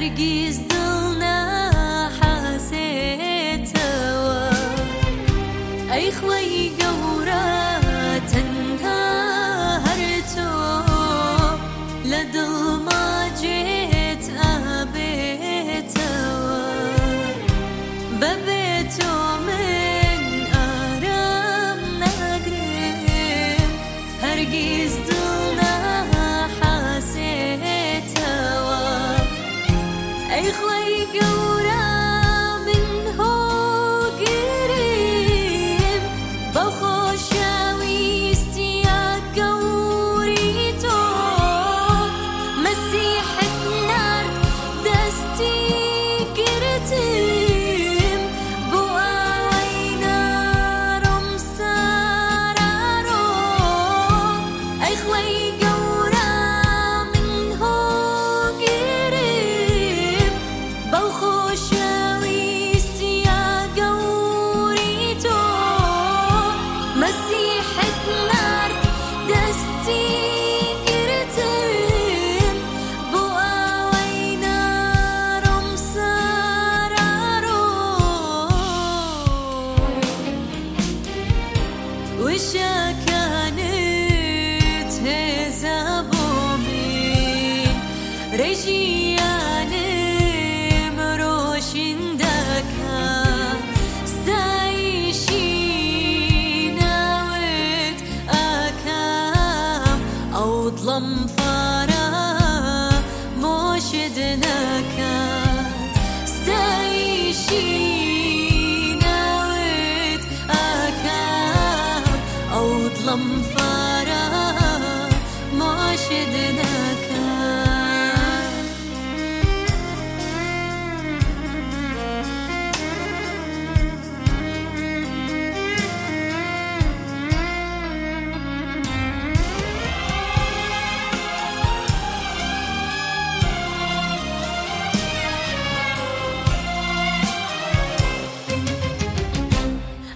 Наргиз عيشة كانت هزة بومين رجيان مروشين دكا سايشين أو ظلم فرا موشدناك سايشين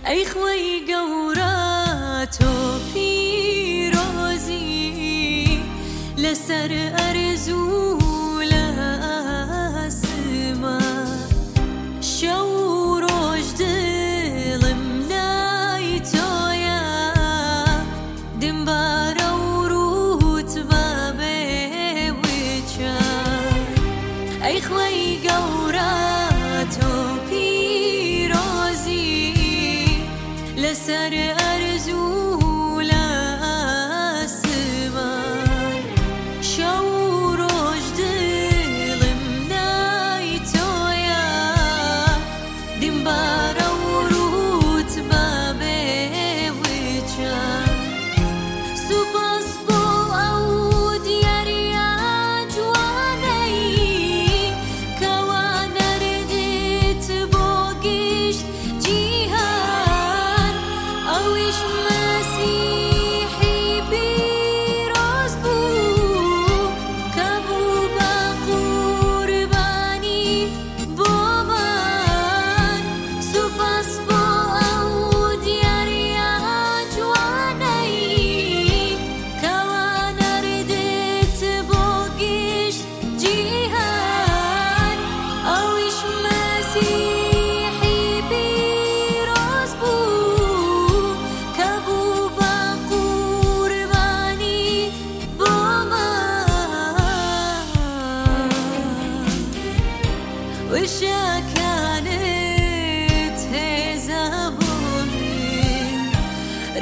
ئەی خۆی گەورە تۆ پیرۆزی لەسەر ئەرزوو لە لسر wish my